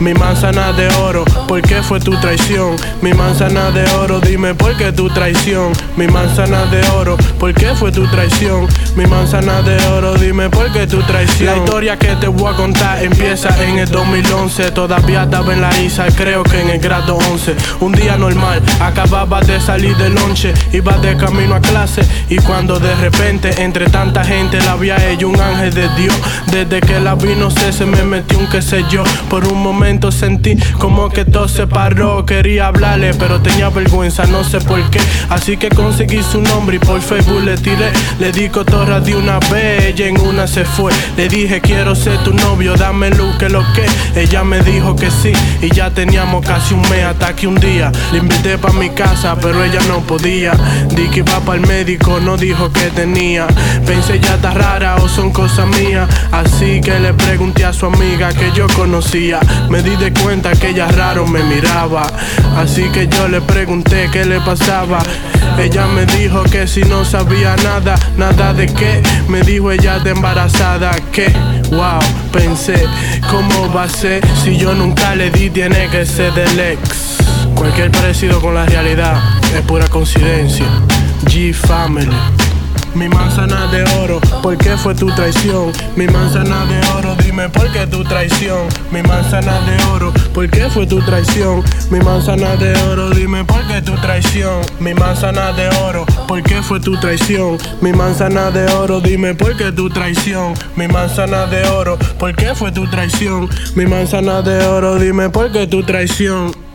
mi manzana de oro, ¿por qué fue tu traición? Mi manzana de oro, dime por qué tu traición. Mi manzana de oro, ¿por qué fue tu traición? Mi manzana de oro, dime por qué tu traición. La historia que te voy a contar empieza en el 2011. Todavía estaba en la ISA, creo que en el grado 11. Un día normal, acababa de salir del lonche, iba de camino a clase. Y cuando de repente, entre tanta gente, la vi a ella, un ángel de Dios. Desde que la vi, no sé, se me metió un qué sé yo. Por un momento sentí como que todo se paró. Quería hablarle, pero tenía vergüenza, no sé por qué. Así que conseguí su nombre y por Facebook le tiré. Le di cotorra de una vez, y en una se fue. Le dije, quiero ser tu novio, dame luz, que lo que. Ella me dijo que sí, y ya teníamos casi un mes hasta que un día le invité pa' mi casa, pero ella no podía. Di que iba el médico, no dijo que tenía. Pensé ya está rara o son cosas mías. Así que le pregunté a su amiga que yo conocía. Me di de cuenta que ella raro me miraba. Así que yo le pregunté qué le pasaba. Ella me dijo que si no sabía nada, nada de qué. Me dijo ella de embarazada que, wow, pensé, ¿cómo va a ser si yo nunca le di? Tiene que ser del ex. Cualquier parecido con la realidad es pura coincidencia. G Family. Mi manzana de oro, ¿por qué fue tu traición? Mi manzana de oro, dime por qué tu traición. Mi manzana de oro, ¿por qué fue tu traición? Mi manzana de oro, dime por qué tu traición. Mi manzana de oro, ¿por qué fue tu traición? Mi manzana de oro, dime por qué tu traición. Mi manzana de oro, ¿por qué fue tu traición? Mi manzana de oro, dime por qué tu traición.